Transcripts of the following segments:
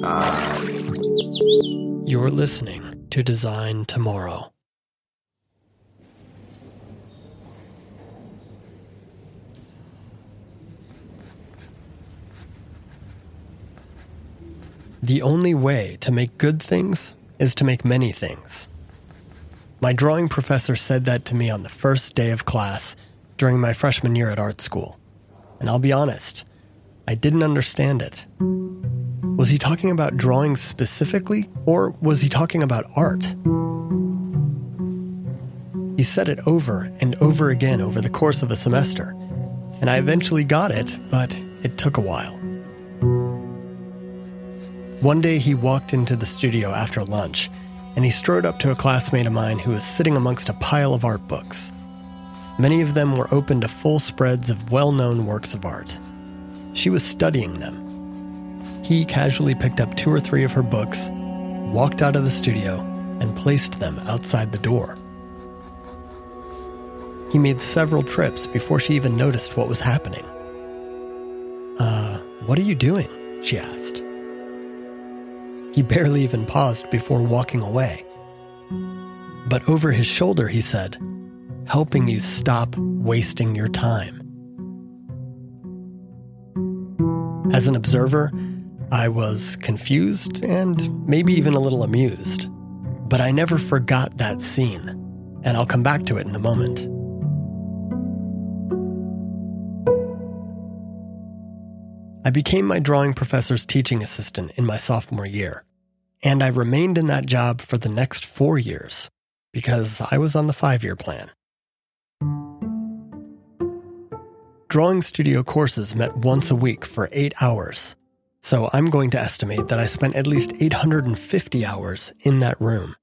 You're listening to Design Tomorrow. The only way to make good things is to make many things. My drawing professor said that to me on the first day of class during my freshman year at art school. And I'll be honest, I didn't understand it. Was he talking about drawing specifically, or was he talking about art? He said it over and over again over the course of a semester, and I eventually got it, but it took a while. One day he walked into the studio after lunch, and he strode up to a classmate of mine who was sitting amongst a pile of art books. Many of them were open to full spreads of well known works of art. She was studying them. He casually picked up two or three of her books, walked out of the studio, and placed them outside the door. He made several trips before she even noticed what was happening. Uh, what are you doing? she asked. He barely even paused before walking away. But over his shoulder, he said, helping you stop wasting your time. As an observer, I was confused and maybe even a little amused. But I never forgot that scene, and I'll come back to it in a moment. I became my drawing professor's teaching assistant in my sophomore year, and I remained in that job for the next four years because I was on the five year plan. Drawing studio courses met once a week for eight hours, so I'm going to estimate that I spent at least 850 hours in that room.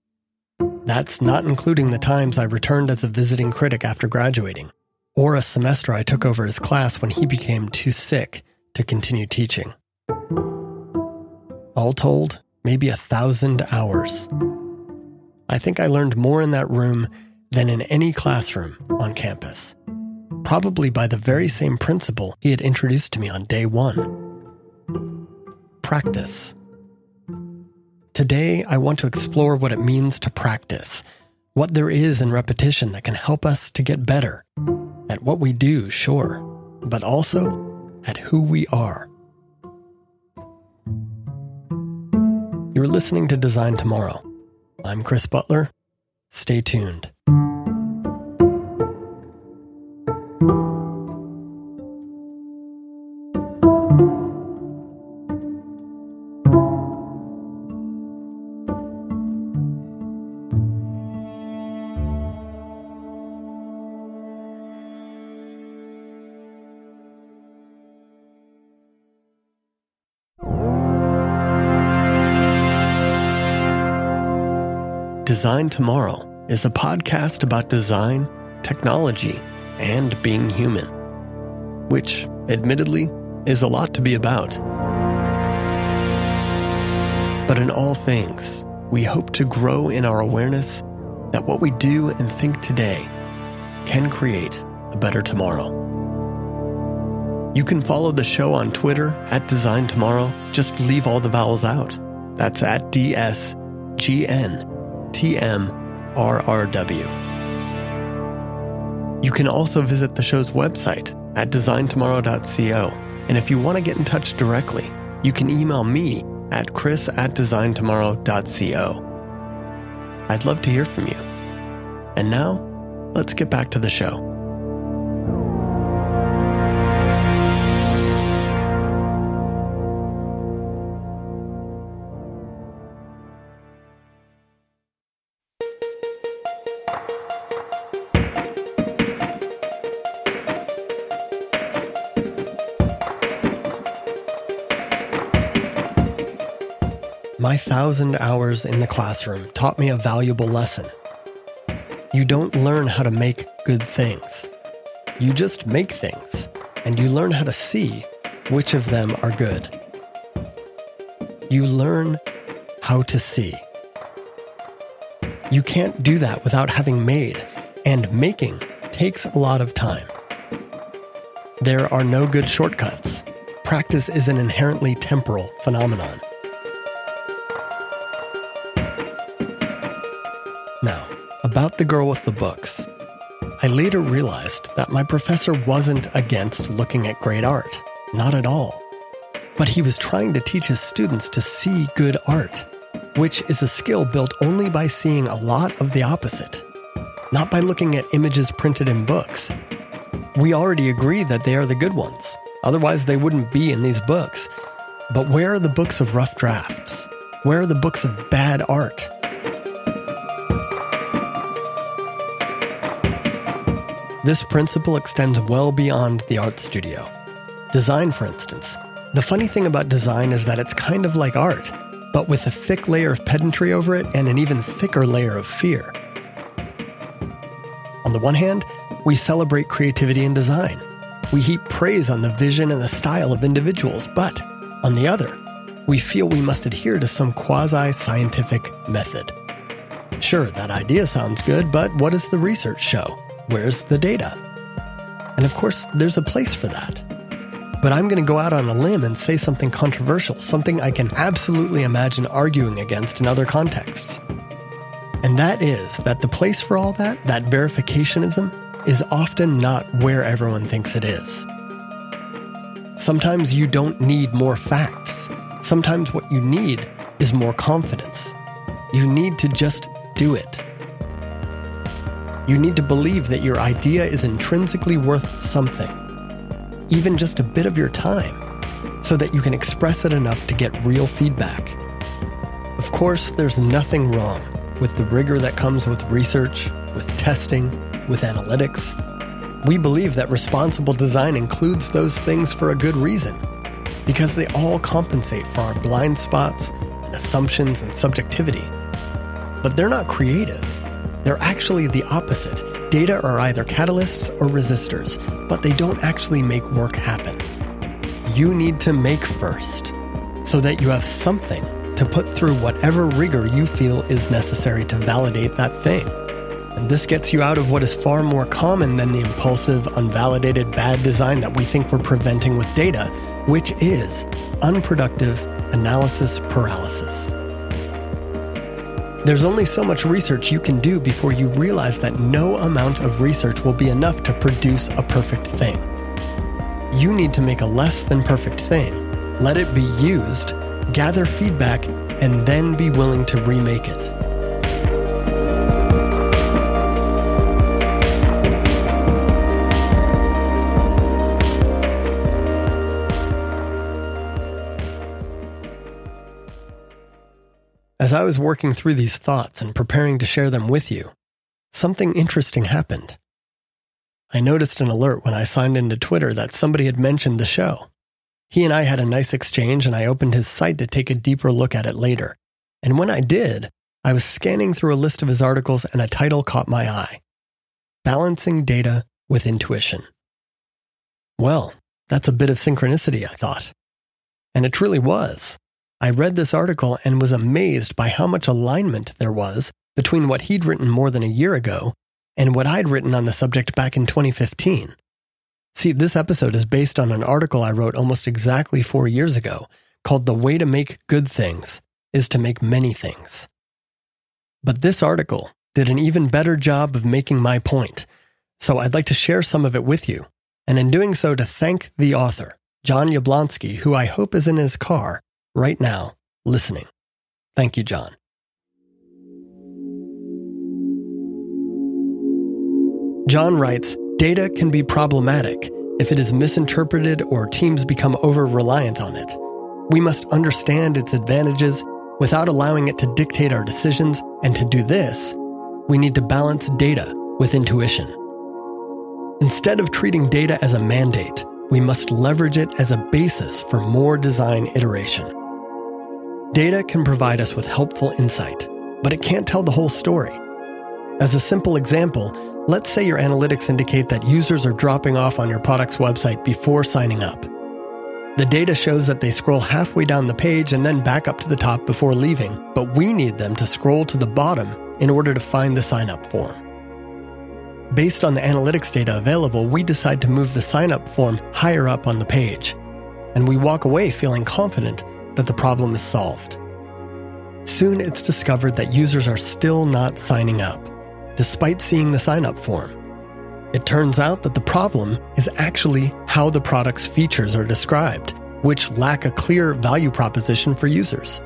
That's not including the times I returned as a visiting critic after graduating, or a semester I took over his class when he became too sick to continue teaching. All told, maybe a thousand hours. I think I learned more in that room than in any classroom on campus, probably by the very same principle he had introduced to me on day one practice. Today, I want to explore what it means to practice, what there is in repetition that can help us to get better at what we do, sure, but also at who we are. You're listening to Design Tomorrow. I'm Chris Butler. Stay tuned. Design Tomorrow is a podcast about design, technology, and being human, which, admittedly, is a lot to be about. But in all things, we hope to grow in our awareness that what we do and think today can create a better tomorrow. You can follow the show on Twitter at Design Tomorrow. Just leave all the vowels out. That's at DSGN TMRRW. You can also visit the show's website at designtomorrow.co. And if you want to get in touch directly, you can email me at chris at designtomorrow.co. I'd love to hear from you. And now, let's get back to the show. Thousand hours in the classroom taught me a valuable lesson. You don't learn how to make good things. You just make things, and you learn how to see which of them are good. You learn how to see. You can't do that without having made, and making takes a lot of time. There are no good shortcuts. Practice is an inherently temporal phenomenon. About the girl with the books. I later realized that my professor wasn't against looking at great art, not at all. But he was trying to teach his students to see good art, which is a skill built only by seeing a lot of the opposite, not by looking at images printed in books. We already agree that they are the good ones, otherwise, they wouldn't be in these books. But where are the books of rough drafts? Where are the books of bad art? This principle extends well beyond the art studio. Design, for instance. The funny thing about design is that it's kind of like art, but with a thick layer of pedantry over it and an even thicker layer of fear. On the one hand, we celebrate creativity in design. We heap praise on the vision and the style of individuals, but on the other, we feel we must adhere to some quasi scientific method. Sure, that idea sounds good, but what does the research show? Where's the data? And of course, there's a place for that. But I'm going to go out on a limb and say something controversial, something I can absolutely imagine arguing against in other contexts. And that is that the place for all that, that verificationism, is often not where everyone thinks it is. Sometimes you don't need more facts. Sometimes what you need is more confidence. You need to just do it. You need to believe that your idea is intrinsically worth something, even just a bit of your time, so that you can express it enough to get real feedback. Of course, there's nothing wrong with the rigor that comes with research, with testing, with analytics. We believe that responsible design includes those things for a good reason, because they all compensate for our blind spots and assumptions and subjectivity. But they're not creative. They're actually the opposite. Data are either catalysts or resistors, but they don't actually make work happen. You need to make first, so that you have something to put through whatever rigor you feel is necessary to validate that thing. And this gets you out of what is far more common than the impulsive, unvalidated bad design that we think we're preventing with data, which is unproductive analysis paralysis. There's only so much research you can do before you realize that no amount of research will be enough to produce a perfect thing. You need to make a less than perfect thing, let it be used, gather feedback, and then be willing to remake it. As I was working through these thoughts and preparing to share them with you, something interesting happened. I noticed an alert when I signed into Twitter that somebody had mentioned the show. He and I had a nice exchange, and I opened his site to take a deeper look at it later. And when I did, I was scanning through a list of his articles, and a title caught my eye Balancing Data with Intuition. Well, that's a bit of synchronicity, I thought. And it truly was. I read this article and was amazed by how much alignment there was between what he'd written more than a year ago and what I'd written on the subject back in 2015. See, this episode is based on an article I wrote almost exactly four years ago called The Way to Make Good Things is to Make Many Things. But this article did an even better job of making my point, so I'd like to share some of it with you, and in doing so, to thank the author, Jon Yablonski, who I hope is in his car right now, listening. Thank you, Jon. Jon writes Data can be problematic if it is misinterpreted or teams become over reliant on it. We must understand its advantages without allowing it to dictate our decisions, and to do this, we need to balance data with intuition. Instead of treating data as a mandate, we must leverage it as a basis for more design iteration. Data can provide us with helpful insight, but it can't tell the whole story. As a simple example, let's say your analytics indicate that users are dropping off on your product's website before signing up. The data shows that they scroll halfway down the page and then back up to the top before leaving, but we need them to scroll to the bottom in order to find the sign up form. Based on the analytics data available, we decide to move the sign up form higher up on the page, and we walk away feeling confident that the problem is solved. Soon it's discovered that users are still not signing up. despite seeing the sign up form. It turns out that the problem is actually how the product's features are described, which lack a clear value proposition for users.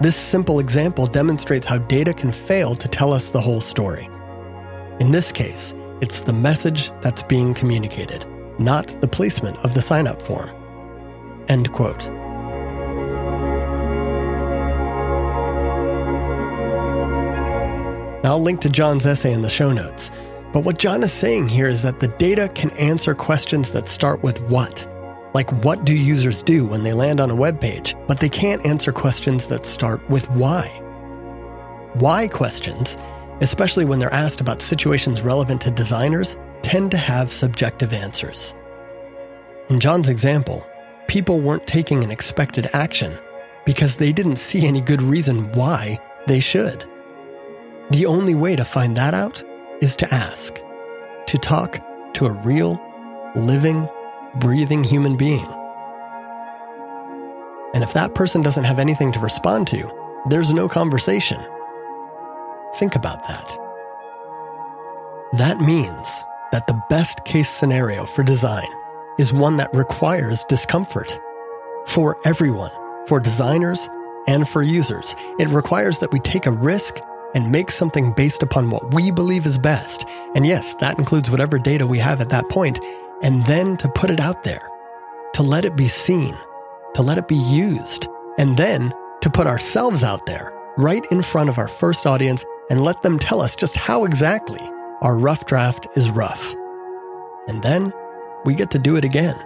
This simple example demonstrates how data can fail to tell us the whole story. In this case, it's the message that's being communicated, not the placement of the sign up form. End quote. I'll link to Jon's essay in the show notes. But what Jon is saying here is that the data can answer questions that start with what. Like, what do users do when they land on a web page? But they can't answer questions that start with why. Why questions, especially when they're asked about situations relevant to designers, tend to have subjective answers. In Jon's example, people weren't taking an expected action because they didn't see any good reason why they should. The only way to find that out is to ask, to talk to a real, living, breathing human being. And if that person doesn't have anything to respond to, there's no conversation. Think about that. That means that the best case scenario for design is one that requires discomfort for everyone, for designers and for users. It requires that we take a risk and make something based upon what we believe is best. And yes, that includes whatever data we have at that point, and then to put it out there, to let it be seen, to let it be used, and then to put ourselves out there right in front of our first audience and let them tell us just how exactly our rough draft is rough. And then we get to do it again.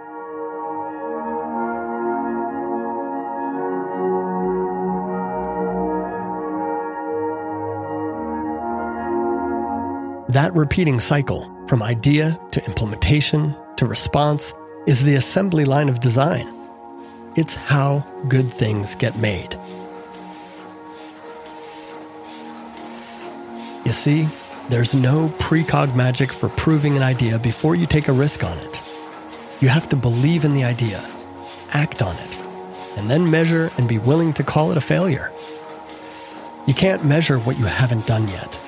That repeating cycle, from idea to implementation to response, is the assembly line of design. It's how good things get made. You see, there's no precog magic for proving an idea before you take a risk on it. You have to believe in the idea, act on it, and then measure and be willing to call it a failure. You can't measure what you haven't done yet.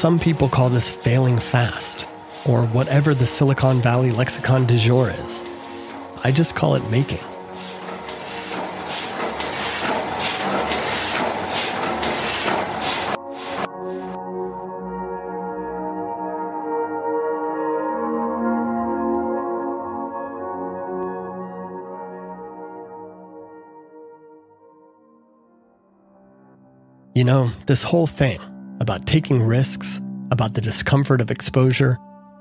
Some people call this failing fast, or whatever the Silicon Valley lexicon du jour is. I just call it making. You know, this whole thing, about taking risks, about the discomfort of exposure,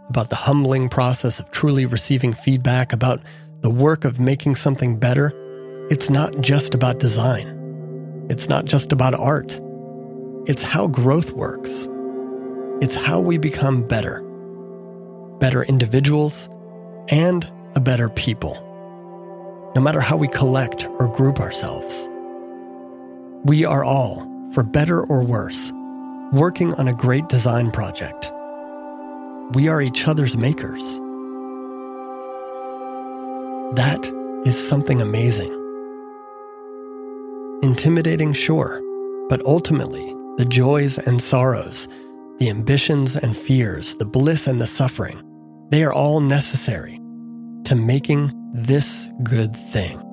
about the humbling process of truly receiving feedback, about the work of making something better, it's not just about design. It's not just about art. It's how growth works. It's how we become better. Better individuals and a better people. No matter how we collect or group ourselves. We are all, for better or worse, working on a great design project. We are each other's makers. That is something amazing. Intimidating, sure, but ultimately, the joys and sorrows, the ambitions and fears, the bliss and the suffering, they are all necessary to making this good thing.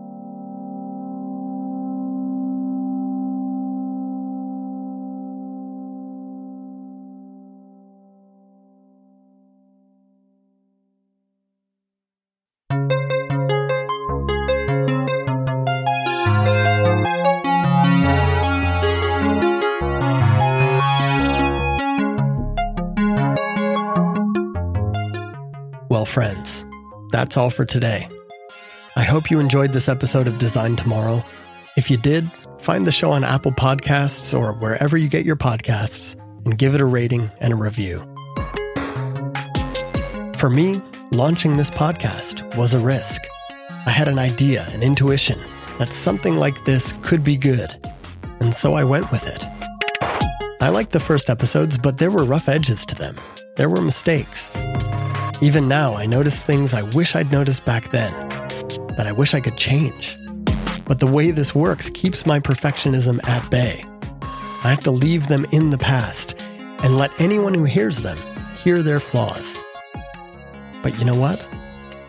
Friends, that's all for today. I hope you enjoyed this episode of Design Tomorrow. If you did, find the show on Apple Podcasts or wherever you get your podcasts and give it a rating and a review. For me, launching this podcast was a risk. I had an idea, an intuition that something like this could be good, and so I went with it. I liked the first episodes, but there were rough edges to them. There were mistakes. Even now, I notice things I wish I'd noticed back then, that I wish I could change. But the way this works keeps my perfectionism at bay. I have to leave them in the past and let anyone who hears them hear their flaws. But you know what?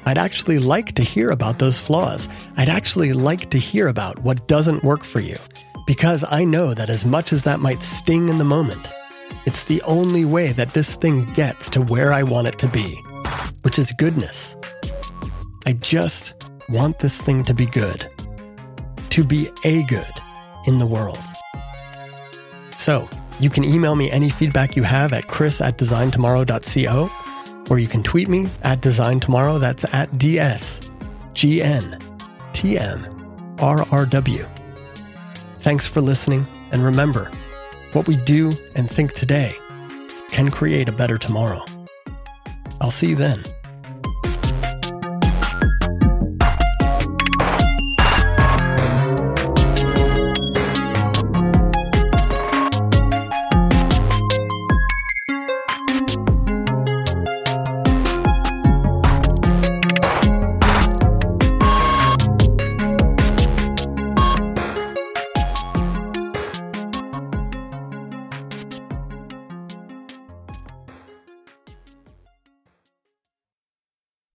I'd actually like to hear about those flaws. I'd actually like to hear about what doesn't work for you, because I know that as much as that might sting in the moment, it's the only way that this thing gets to where I want it to be, which is goodness. I just want this thing to be good, to be a good in the world. So, you can email me any feedback you have at chris at designtomorrow.co, or you can tweet me at designtomorrow. That's at DS G N T M R R W. Thanks for listening, and remember, what we do and think today can create a better tomorrow. I'll see you then.